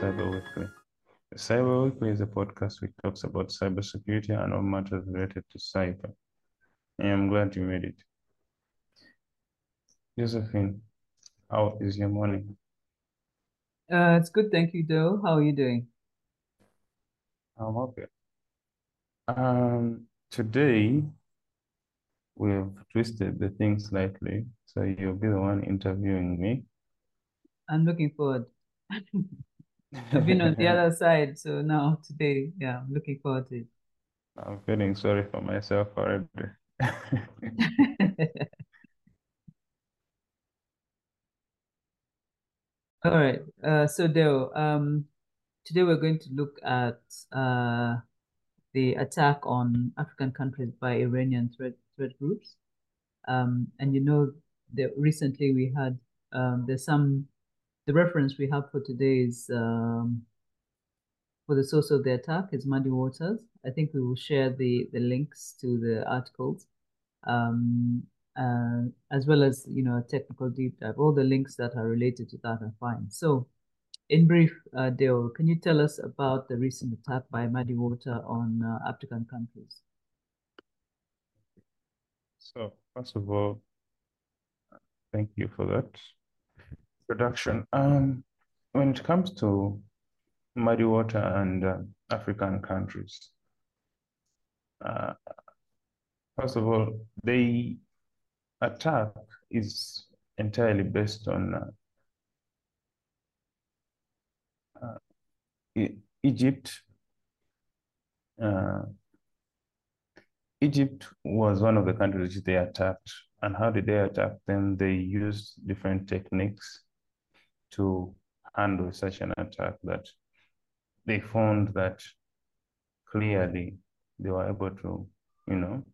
Cyber Weekly. Cyber Weekly is a podcast which talks about cybersecurity and all matters related to cyber. I am glad you made it. Josephine, how is your morning? Uh, it's good, thank you, Deo. How are you doing? I'm okay. Um, today we've twisted the thing slightly, so you'll be the one interviewing me. I'm looking forward. I've been on the other side, so now today, yeah, I'm looking forward to it. I'm feeling sorry for myself already. All right. Uh, so Deo, um, today we're going to look at uh, the attack on African countries by Iranian threat threat groups. Um, and you know that recently we had um, there's some the reference we have for today is um, for the source of the attack is Muddy Waters. I think we will share the the links to the articles. Um, uh, as well as you know a technical deep dive. All the links that are related to that are fine. So, in brief, uh, can you tell us about the recent attack by Muddy Water on uh, African countries? So, first of all, thank you for that introduction. Um, when it comes to Muddy Water and uh, African countries, uh, first of all, they attack is entirely based on uh, uh, Egypt. Uh, Egypt was one of the countries which they attacked. And how did they attack them? They used different techniques to handle such an attack that they found that clearly they were able to, you know,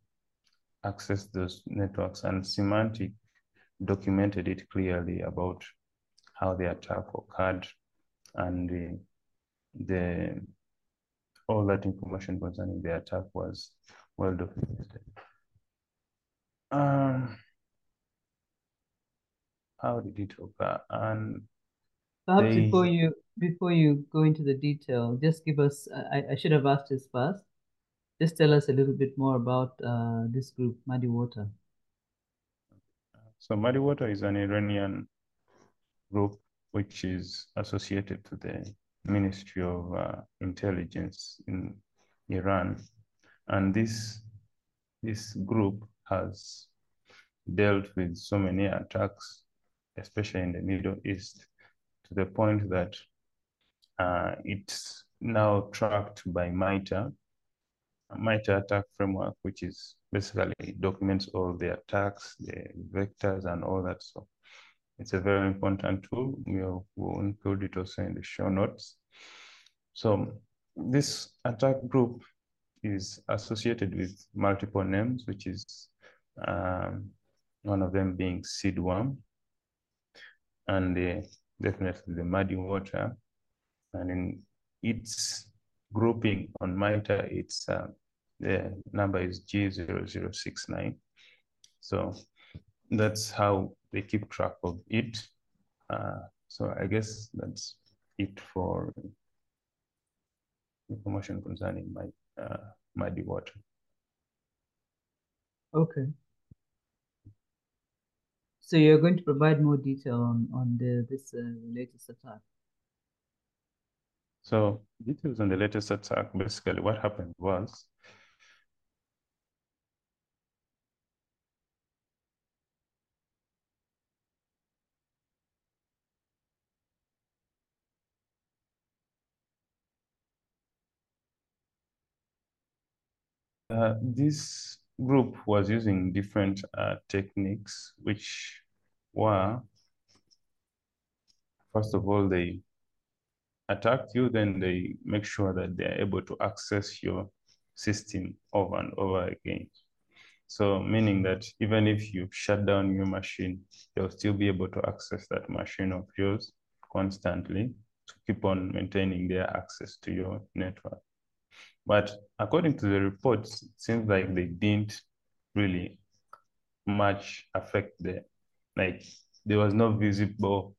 access those networks and Symantec documented it clearly about how the attack occurred and the, the all that information concerning the attack was well documented. Um, how did it occur? And perhaps they, before you before you go into the detail, just give us. I, I should have asked this first. Just tell us a little bit more about uh, this group, Muddy Water. So Muddy Water is an Iranian group which is associated to the Ministry of uh, Intelligence in Iran. And this, this group has dealt with so many attacks, especially in the Middle East, to the point that uh, it's now tracked by MITRE, MITRE attack framework, which is basically documents all the attacks, the vectors, and all that. So it's a very important tool. We'll, we'll include it also in the show notes. So this attack group is associated with multiple names, which is um, one of them being Seedworm, and uh, definitely the Muddy Water. And in its grouping on MITRE, it's uh, the number is G0069. So that's how they keep track of it. Uh, so I guess that's it for information concerning my uh, Muddy Water. Okay. So you're going to provide more detail on on the this uh, latest attack. So details on the latest attack, basically what happened was Uh, this group was using different uh, techniques, which were, first of all, they attack you, then they make sure that they're able to access your system over and over again. So meaning that even if you shut down your machine, they'll still be able to access that machine of yours constantly to keep on maintaining their access to your network. But according to the reports, it seems like they didn't really much affect the, like there was no visible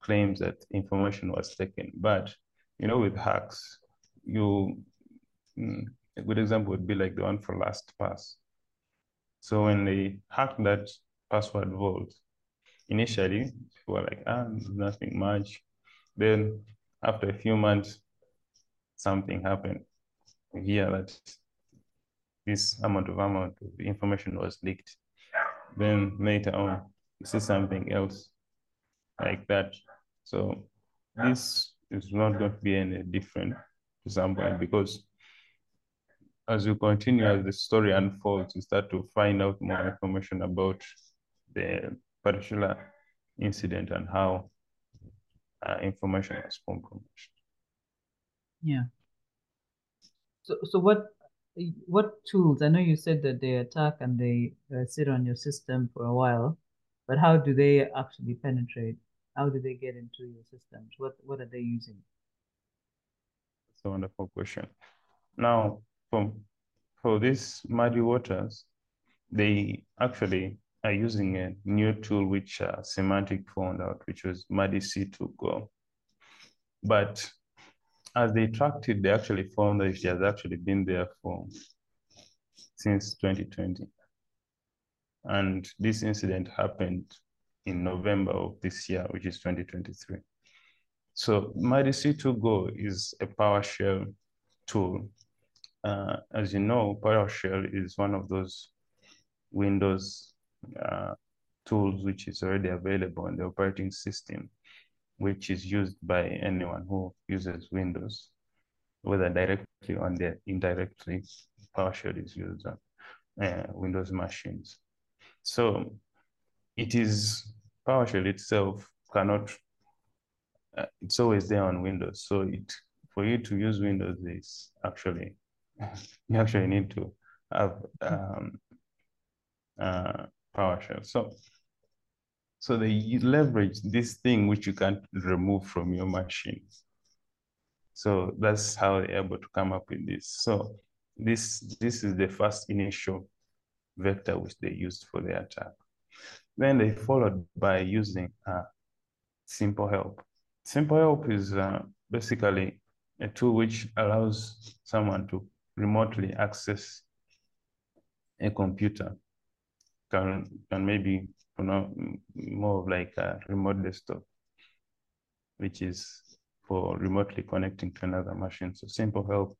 claims that information was taken. But, you know, with hacks, you, mm, a good example would be like the one for LastPass. So when they hacked that password vault, initially people were like, ah, nothing much. Then after a few months, something happened. here that this amount of amount of information was leaked. Then later on, you see something else like that. So this is not going to be any different to some point because as you continue, as the story unfolds, you start to find out more information about the particular incident and how uh, information was compromised. Yeah. So, so what what tools? I know you said that they attack and they uh, sit on your system for a while, but how do they actually penetrate? How do they get into your systems? What what are they using? That's a wonderful question. Now, for for these muddy waters, they actually are using a new tool which uh, Symantec found out, which was Muddy C2 Go. But as they tracked it, they actually found that it has actually been there for since 2020. And this incident happened in November of this year, which is 2023. So Muddy C2 Go is a PowerShell tool. Uh, as you know, PowerShell is one of those Windows uh, tools which is already available in the operating system which is used by anyone who uses Windows, whether directly or indirectly, PowerShell is used on uh, Windows machines. So it is PowerShell itself cannot, uh, it's always there on Windows. So it for you to use Windows is actually, you actually need to have um, uh, PowerShell. So so they leverage this thing which you can't remove from your machine. So that's how they're able to come up with this. So this, this is the first initial vector which they used for the attack. Then they followed by using uh, Simple Help. Simple Help is uh, basically a tool which allows someone to remotely access a computer, can, can maybe you know, more of like a remote desktop, which is for remotely connecting to another machine. So Simple Help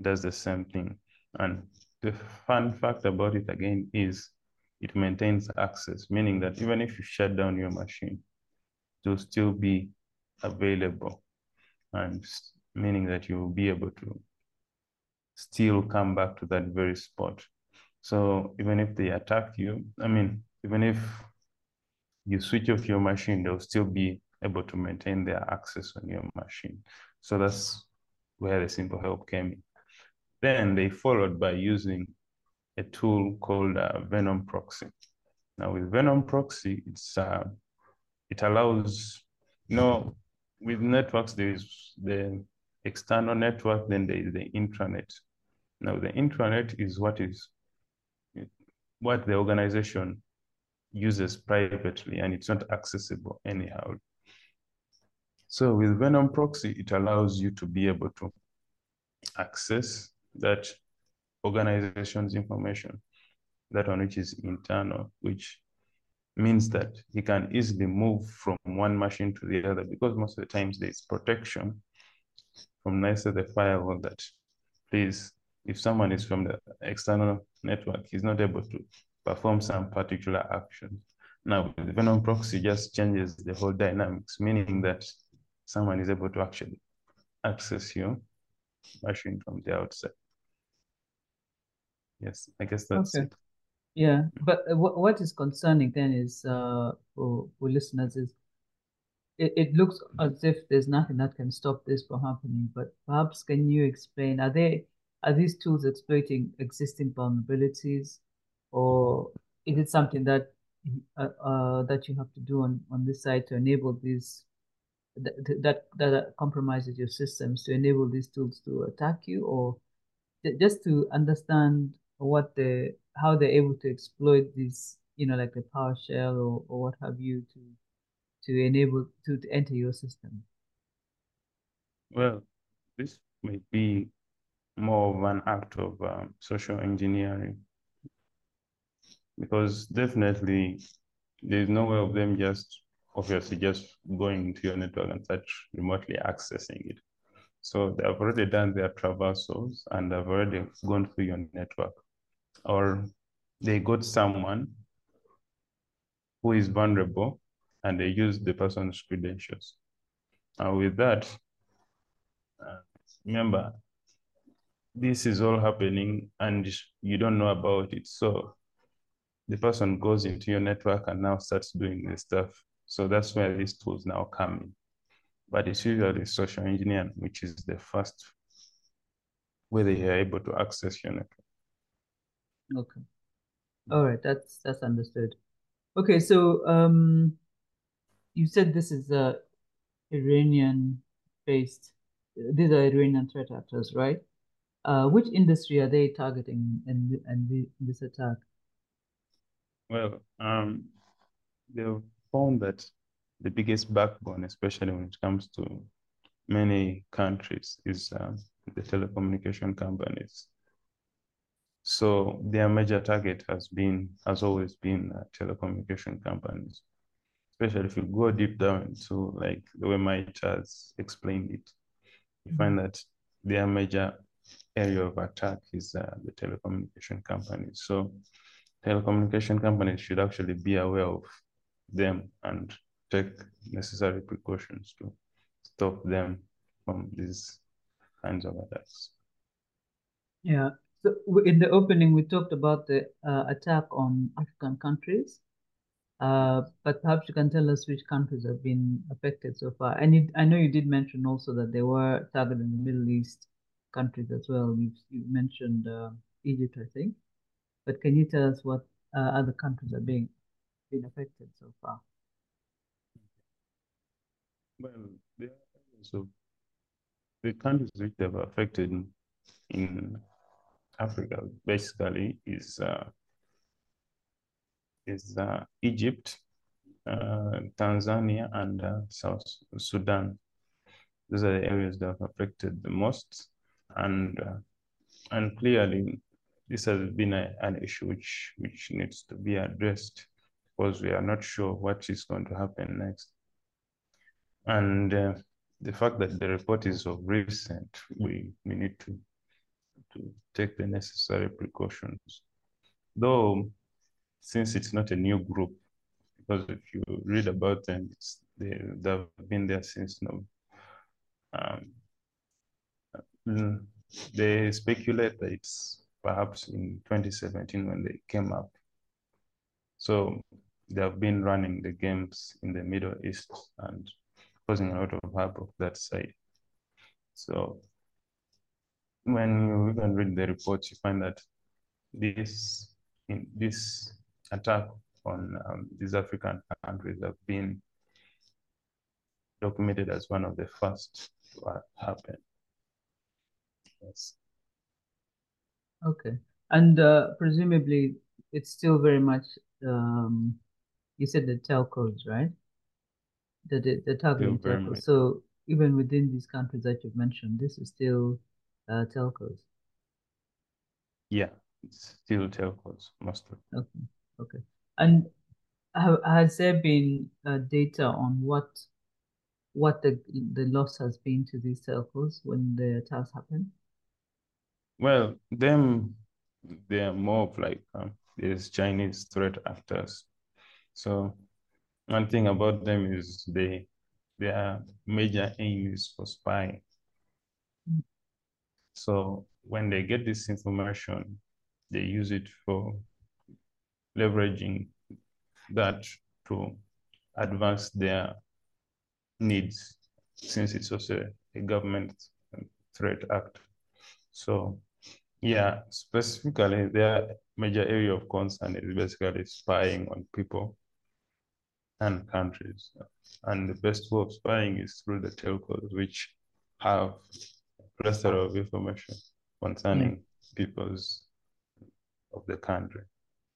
does the same thing. And the fun fact about it again is it maintains access, meaning that even if you shut down your machine, it will still be available. And meaning that you will be able to still come back to that very spot. So even if they attack you, I mean, even if you switch off your machine, they'll still be able to maintain their access on your machine. So that's where the simple help came in. Then they followed by using a tool called uh, Venom Proxy. Now with Venom Proxy, it's uh, it allows, you know, with networks, there is the external network, then there is the intranet. Now the intranet is what is what the organization uses privately and it's not accessible anyhow. So with Venom Proxy, it allows you to be able to access that organization's information, that one which is internal, which means that you can easily move from one machine to the other because most of the times there's protection from NICE the firewall that please, if someone is from the external network, he's not able to perform some particular action. Now, the Venom proxy just changes the whole dynamics, meaning that someone is able to actually access your machine from the outside. Yes, I guess that's okay. it. Yeah, but what is concerning then is uh, for, for listeners is it, it looks as if there's nothing that can stop this from happening. But perhaps can you explain? Are they are these tools exploiting existing vulnerabilities? Or is it something that uh, uh, that you have to do on on this side to enable these that, that that compromises your systems to enable these tools to attack you or just to understand what the how they're able to exploit these you know like the PowerShell or, or what have you to to enable to, to enter your system? Well, this may be more of an act of um, social engineering because definitely there's no way of them just obviously just going to your network and start remotely accessing it. So they've already done their traversals and they've already gone through your network. Or they got someone who is vulnerable and they use the person's credentials. And with that, remember, this is all happening and you don't know about it. So the person goes into your network and now starts doing this stuff. So that's where these tools now come in. But it's usually social engineering, which is the first way they are able to access your network. Okay. All right, that's that's understood. Okay, so um, you said this is a Iranian based. These are Iranian threat actors, right? Uh, which industry are they targeting in, in this attack? Well, um, they've found that the biggest backbone, especially when it comes to many countries, is uh, the telecommunication companies. So their major target has been, has always been uh, telecommunication companies. Especially if you go deep down into like the way Mike has explained it, you find that their major area of attack is uh, the telecommunication companies. So telecommunication companies should actually be aware of them and take necessary precautions to stop them from these kinds of attacks. Yeah. So in the opening, we talked about the uh, attack on African countries, uh, but perhaps you can tell us which countries have been affected so far. And it, I know you did mention also that they were targeting the Middle East countries as well. You, you mentioned uh, Egypt, I think. But can you tell us what uh, other countries are being been affected so far? Well, so the countries which have affected in, in Africa basically is uh, is uh, Egypt, uh, Tanzania, and uh, South Sudan. Those are the areas that have affected the most, and uh, and clearly this has been a, an issue which which needs to be addressed because we are not sure what is going to happen next. And uh, the fact that the report is of recent, we, we need to, to take the necessary precautions. Though, since it's not a new group, because if you read about them, they, they've been there since now. um, they speculate that it's perhaps in 2017 when they came up. So they have been running the games in the Middle East and causing a lot of havoc that side. So when you even read the reports, you find that this in this attack on um, these African countries have been documented as one of the first to happen. Yes. Okay. And uh, presumably it's still very much, um, you said the telcos, right? The, the, the targeting telcos. So even within these countries that you've mentioned, this is still uh, telcos. Yeah, it's still telcos mostly. Okay, okay. And has there been uh, data on what what the the loss has been to these telcos when the attacks happen? Well, them, they are more of like um, these Chinese threat actors. So one thing about them is they their major aim is for spying. So when they get this information, they use it for leveraging that to advance their needs, since it's also a government threat act. So yeah, specifically, their major area of concern is basically spying on people and countries. And the best way of spying is through the telcos, which have a plethora of information concerning mm. peoples of the country.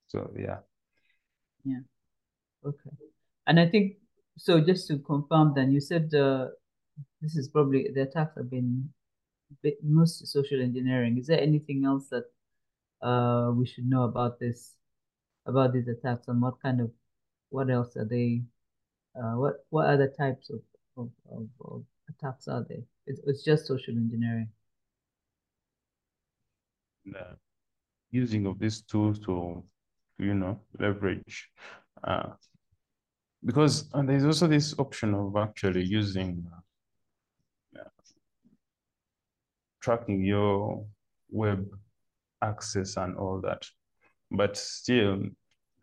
So yeah. Yeah. Okay. And I think so just to confirm, then you said uh, this is probably the attacks have been most social engineering. Is there anything else that uh, we should know about this, about these attacks, and what kind of, what else are they? Uh, what what other types of of, of, of attacks are there? It's, it's just social engineering. The using of these tools to, you know, leverage uh, because there's also this option of actually using uh, tracking your web access and all that. But still,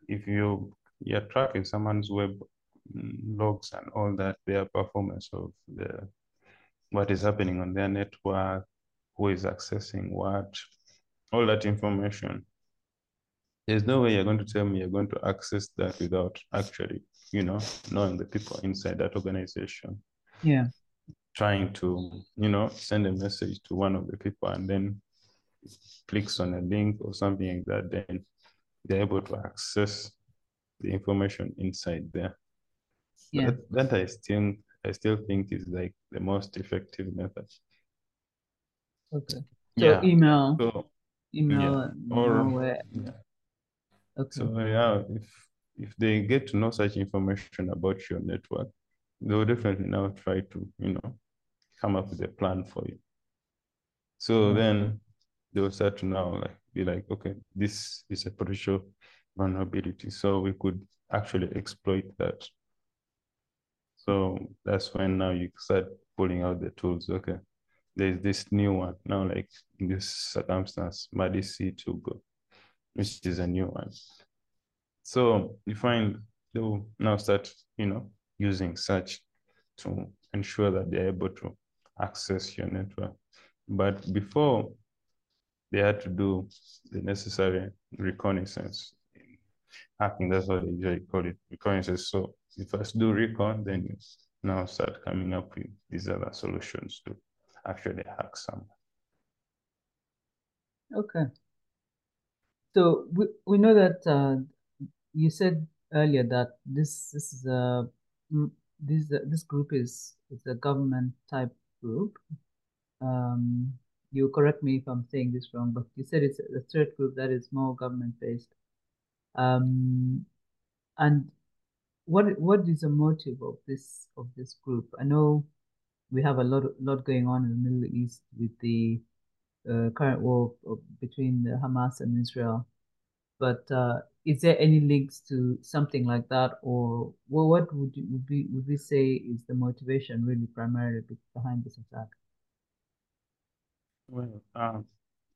if you you're tracking someone's web logs and all that, their performance of the what is happening on their network, who is accessing what, all that information. There's no way you're going to tell me you're going to access that without actually you know, knowing the people inside that organization. Yeah. Trying to, you know, send a message to one of the people and then clicks on a link or something like that, then they're able to access the information inside there. Yeah. That, that I still I still think is like the most effective method. Okay. So yeah. email. So, email yeah. or yeah. Okay. So yeah, if if they get to know such information about your network, they will definitely now try to, you know, come up with a plan for you. So mm -hmm. then they will start to now like be like, okay, this is a potential vulnerability. So we could actually exploit that. So that's when now you start pulling out the tools. Okay, there's this new one now, like in this circumstance, Muddy C2 Go, which is a new one. So you find they'll now start, you know, using search to ensure that they're able to access your network. But before they had to do the necessary reconnaissance. Hacking, that's what they usually call it, reconnaissance. So you first do recon, then you now start coming up with these other solutions to actually hack someone. Okay. So we, we know that uh, you said earlier that this this is a this this group is is a government type group. Um, you correct me if I'm saying this wrong, but you said it's a third group that is more government based. Um, and what what is the motive of this of this group? I know we have a lot lot going on in the Middle East with the uh, current war between Hamas and Israel, but uh, is there any links to something like that, or well, what would you, would we would we say is the motivation really primarily behind this attack? Well, um,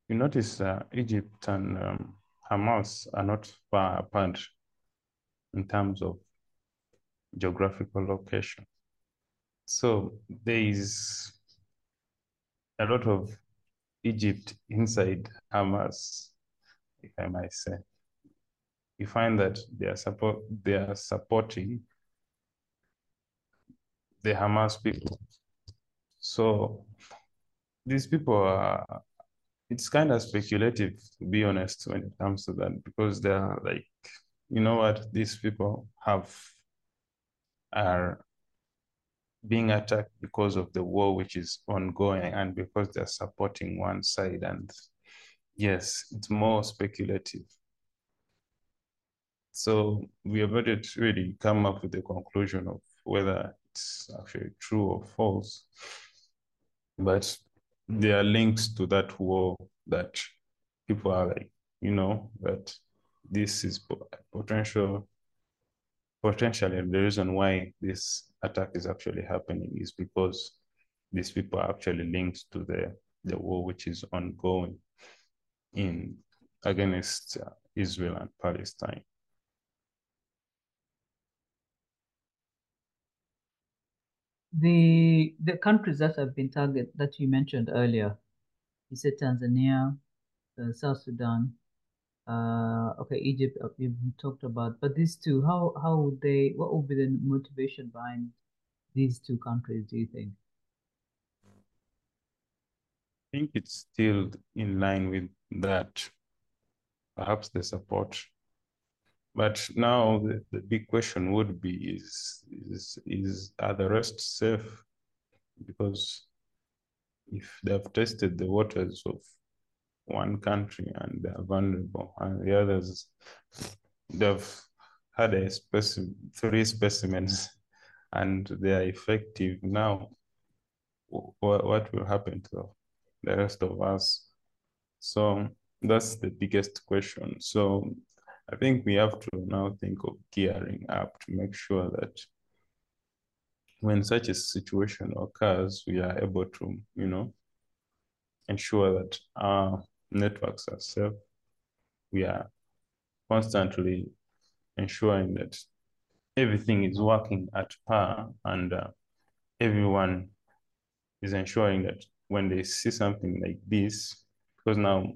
you notice uh, Egypt and um, Hamas are not far apart in terms of geographical location. So there is a lot of Egypt inside Hamas, if I might say you find that they are support they are supporting the Hamas people. So these people are it's kind of speculative to be honest when it comes to that because they're like you know what these people have are being attacked because of the war which is ongoing and because they're supporting one side and yes it's more speculative so we have not really come up with a conclusion of whether it's actually true or false. But there are links to that war that people are like, you know, that this is potential potentially the reason why this attack is actually happening is because these people are actually linked to the the war which is ongoing in against Israel and Palestine. The the countries that have been targeted that you mentioned earlier, you said Tanzania, uh, South Sudan, uh, okay, Egypt uh, you've talked about, but these two, how how would they? What would be the motivation behind these two countries? Do you think? I think it's still in line with that. Perhaps the support But now the, the big question would be is, is, is are the rest safe? Because if they've tested the waters of one country and they're vulnerable, and the others, they've had a specimen, three specimens, and they are effective now. What, what will happen to the rest of us? So that's the biggest question. So I think we have to now think of gearing up to make sure that when such a situation occurs, we are able to, you know, ensure that our networks are safe. We are constantly ensuring that everything is working at par and uh, everyone is ensuring that when they see something like this, because now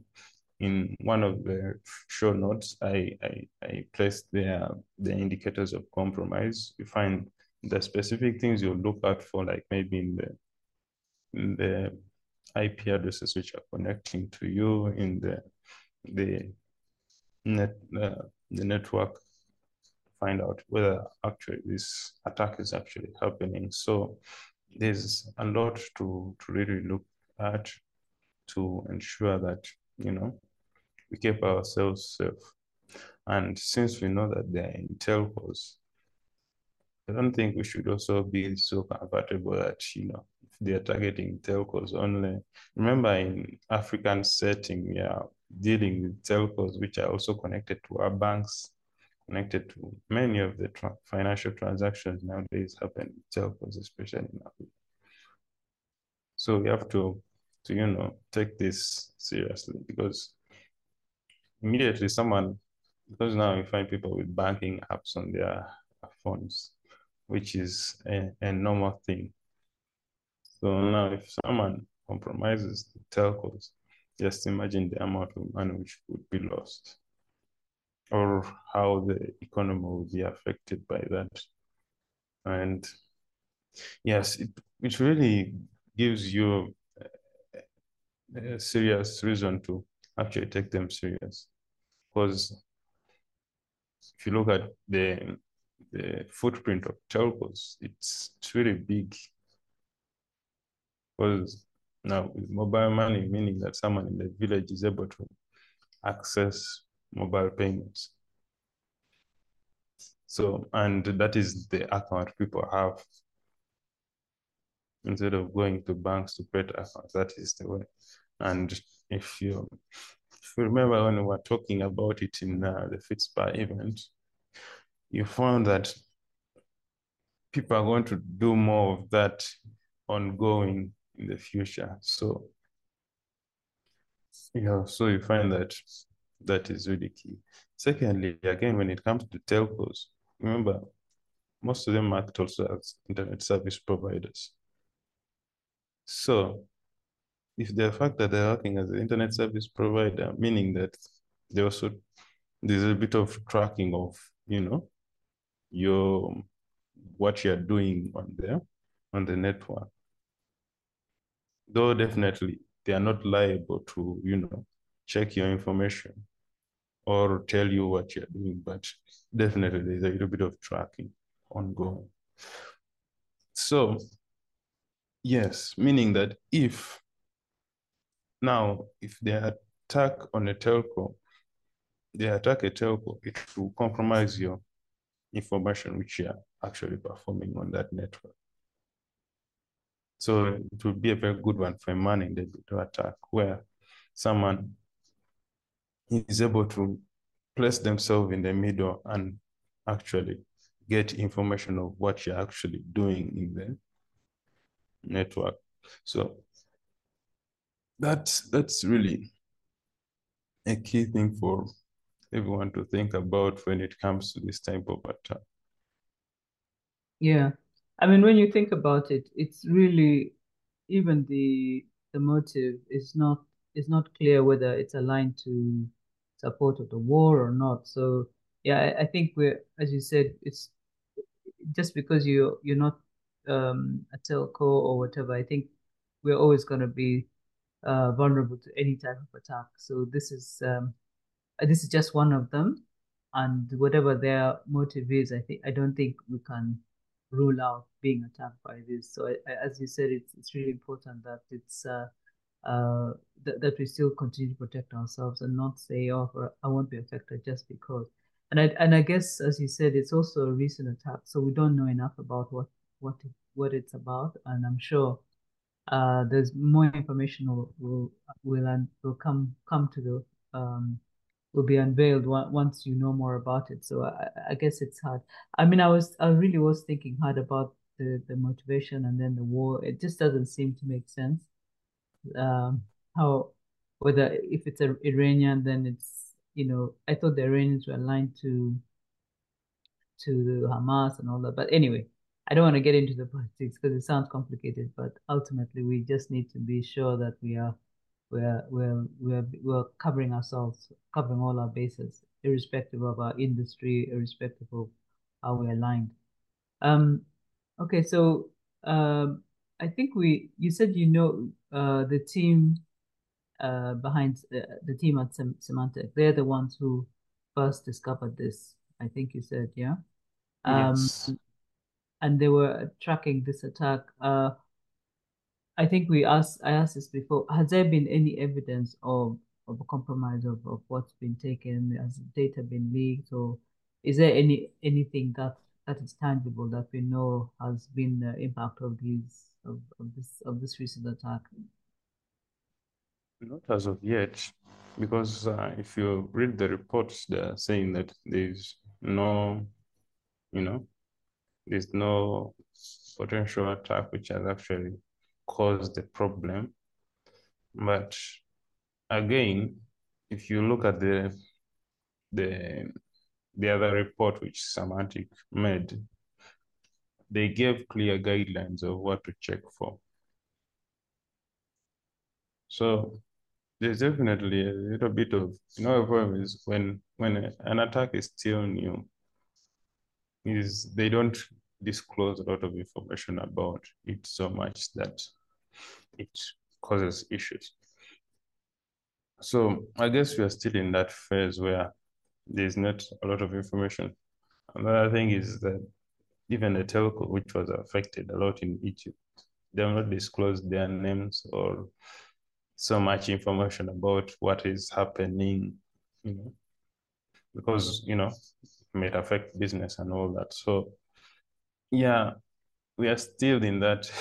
in one of the show notes, I, I, I placed there the indicators of compromise. You find the specific things you look out for, like maybe in the in the IP addresses which are connecting to you in the the net uh, the network find out whether actually this attack is actually happening. So there's a lot to to really look at to ensure that you know we keep ourselves safe. And since we know that they're in telcos, I don't think we should also be so comfortable that, you know, if they're targeting telcos only. Remember, in African setting, we are dealing with telcos which are also connected to our banks, connected to many of the tra financial transactions nowadays happen telcos, especially in Africa. So we have to, to you know, take this seriously because immediately someone, because now you find people with banking apps on their phones, which is a, a normal thing. So now if someone compromises the telcos, just imagine the amount of money which would be lost or how the economy will be affected by that. And yes, it, it really gives you a serious reason to actually take them serious. Because if you look at the the footprint of telcos, it's, really big. Because now with mobile money, meaning that someone in the village is able to access mobile payments. So, and that is the account people have. Instead of going to banks to create accounts, that is the way. And if you if you remember when we were talking about it in uh, the FITSPA event, you found that people are going to do more of that ongoing in the future. So, yeah, so you find that that is really key. Secondly, again, when it comes to telcos, remember, most of them act also as internet service providers. So if the fact that they're working as an internet service provider, meaning that they also there's a bit of tracking of, you know, your what you're doing on there on the network. Though definitely they are not liable to, you know, check your information or tell you what you're doing, but definitely there's a little bit of tracking ongoing. So yes, meaning that if now, if they attack on a telco, they attack a telco, it will compromise your information which you are actually performing on that network. So it would be a very good one for a man in the attack where someone is able to place themselves in the middle and actually get information of what you're actually doing in the network. So that's that's really a key thing for everyone to think about when it comes to this type of attack. Yeah. I mean, when you think about it, it's really even the the motive is not is not clear whether it's aligned to support of the war or not. So yeah, I, I think we're as you said, it's just because you you're not um, a telco or whatever. I think we're always going to be uh, vulnerable to any type of attack. So this is um, uh, this is just one of them. and whatever their motive is, I think I don't think we can rule out being attacked by this. So as you said, it's it's really important that it's uh, uh, that, we still continue to protect ourselves and not say, oh, I won't be affected just because. And I and I guess as you said, it's also a recent attack, so we don't know enough about what what what it's about, and I'm sure uh, there's more information will will will, will come come to the um, will be unveiled once you know more about it. So I, I guess it's hard. I mean, I was I really was thinking hard about the the motivation and then the war. It just doesn't seem to make sense. Um, how whether if it's a Iranian, then it's you know I thought the Iranians were aligned to to Hamas and all that. But anyway, I don't want to get into the politics because it sounds complicated. But ultimately, we just need to be sure that we are we're we're we're we're covering ourselves, covering all our bases, irrespective of our industry, irrespective of how we're aligned. Um, okay, so um, I think we you said you know uh, the team uh, behind uh, the team at Sem Symantec. They're the ones who first discovered this. I think you said, yeah. Um, yes. And they were tracking this attack. Uh, I think we asked I asked this before. Has there been any evidence of of a compromise of, of what's been taken? Has data been leaked, or is there any anything that that is tangible that we know has been the impact of these of, of this of this recent attack? Not as of yet, because uh, if you read the reports, they're saying that there's no, you know, there's no potential attack which has actually caused the problem. But again, if you look at the the the other report which Symantec made, they gave clear guidelines of what to check for. So there's definitely a little bit of you know the problem is when when an attack is still new, is they don't disclose a lot of information about it so much that it causes issues. So I guess we are still in that phase where there's not a lot of information. Another thing is that even the telco, which was affected a lot in Egypt, they have not disclosed their names or so much information about what is happening, you know, because, you know, might affect business and all that. So yeah, we are still in that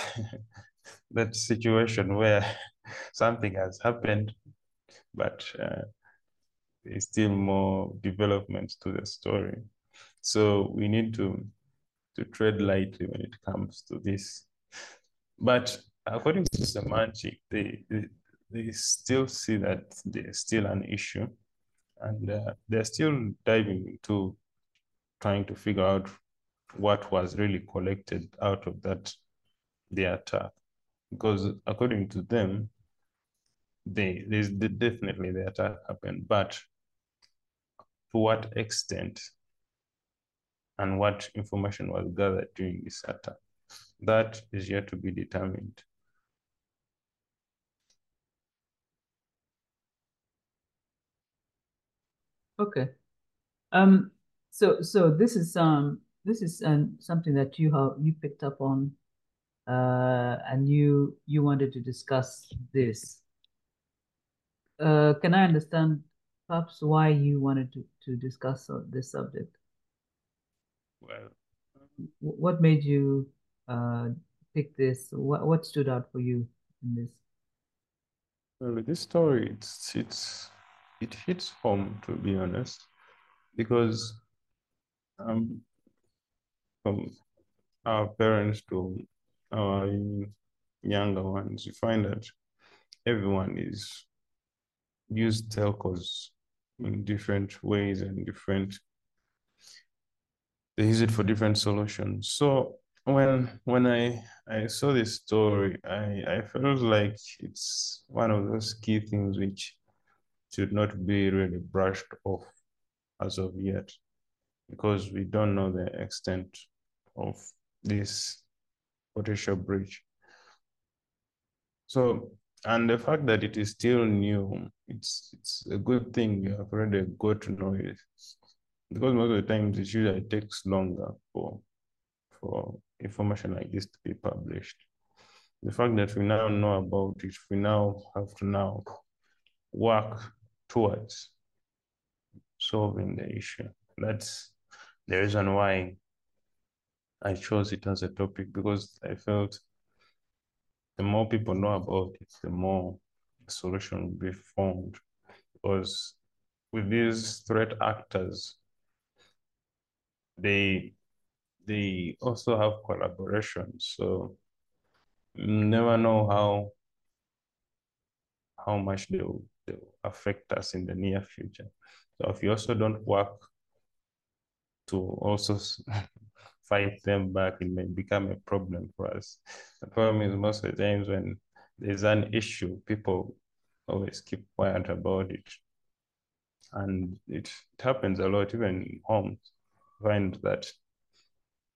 that situation where something has happened, but uh, there's still more development to the story. So we need to to tread lightly when it comes to this. But according to Symantec, they, they, they still see that there's still an issue and uh, they're still diving into trying to figure out what was really collected out of that the attack because according to them they there's definitely the attack happened but to what extent and what information was gathered during this attack that is yet to be determined. Okay. Um so so this is um this is um, something that you have you picked up on uh, and you you wanted to discuss this. Uh, can I understand perhaps why you wanted to, to discuss this subject? Well, what made you uh, pick this? What what stood out for you in this? Well, this story it's it's it hits home to be honest, because um, from our parents to our younger ones, you find that everyone is used telcos in different ways and different they use it for different solutions. So when when I I saw this story, I I felt like it's one of those key things which should not be really brushed off as of yet, because we don't know the extent of this potential breach. So, and the fact that it is still new, it's it's a good thing. You have already got to know it. because most of the times it usually takes longer for for information like this to be published. The fact that we now know about it, we now have to now work towards solving the issue. That's the reason why I chose it as a topic because I felt the more people know about it, the more the solution will be found. Because with these threat actors, they they also have collaboration. So never know how how much they will affect us in the near future. So if you also don't work to also fight them back, it may become a problem for us. The problem is most of the times when there's an issue, people always keep quiet about it. And it, it happens a lot, even in homes. Find that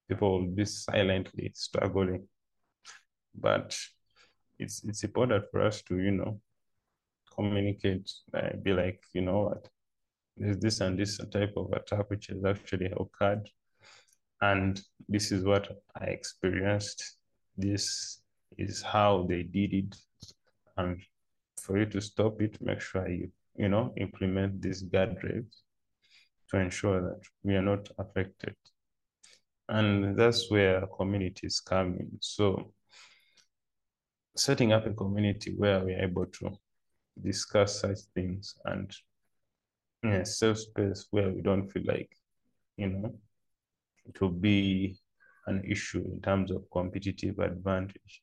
people will be silently struggling. But it's it's important for us to, you know, communicate, uh, be like, you know what, there's this and this type of attack which has actually occurred. And this is what I experienced. This is how they did it. And for you to stop it, make sure you, you know, implement these guardrails to ensure that we are not affected. And that's where communities come in. So setting up a community where we are able to discuss such things and a safe space where we don't feel like, you know, it will be an issue in terms of competitive advantage.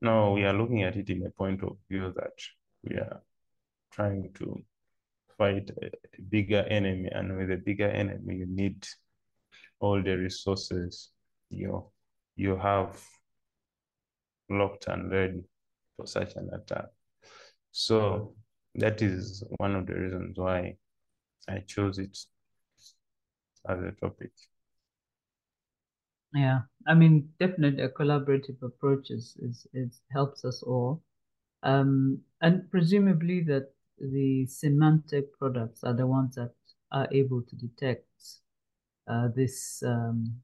Now we are looking at it in a point of view that we are trying to fight a bigger enemy, and with a bigger enemy, you need all the resources you you have locked and ready for such an attack. So that is one of the reasons why I chose it as a topic. Yeah, I mean, definitely a collaborative approach is, is, is helps us all. Um, and presumably that the Symantec products are the ones that are able to detect uh, this um,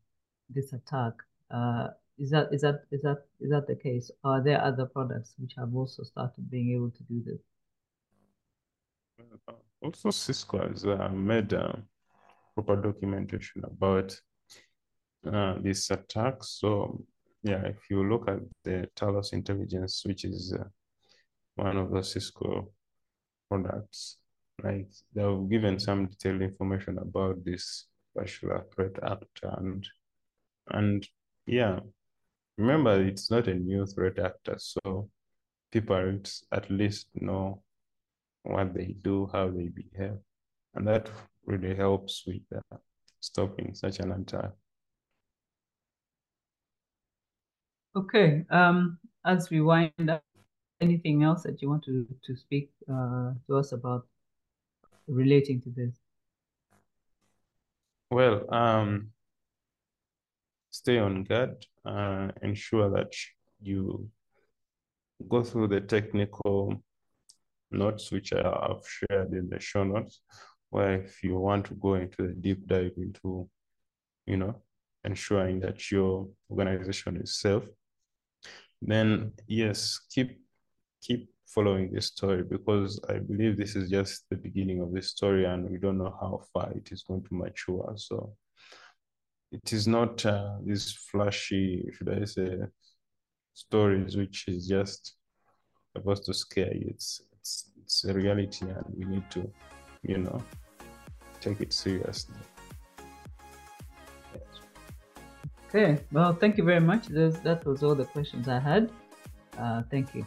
this attack. Uh, is that is that is that is that the case? Are there other products which have also started being able to do this? Also, Cisco has uh, made uh, proper documentation about uh, these attacks. So, yeah, if you look at the Talos Intelligence, which is uh, one of the Cisco products, like they've given some detailed information about this particular threat actor, and and yeah, remember it's not a new threat actor, so people at least know what they do, how they behave. And that really helps with uh, stopping such an attack. Okay. Um, as we wind up, anything else that you want to, to speak uh, to us about relating to this? Well, um, stay on guard, uh, ensure that you go through the technical notes, which I have shared in the show notes, where if you want to go into the deep dive into, you know, ensuring that your organization is safe, then yes, keep keep following this story because I believe this is just the beginning of the story and we don't know how far it is going to mature. So it is not uh, these flashy, should I say, stories which is just supposed to scare you. It's it's it's a reality and we need to, you know, take it seriously. Okay, well, thank you very much. That was all the questions I had. Uh, thank you.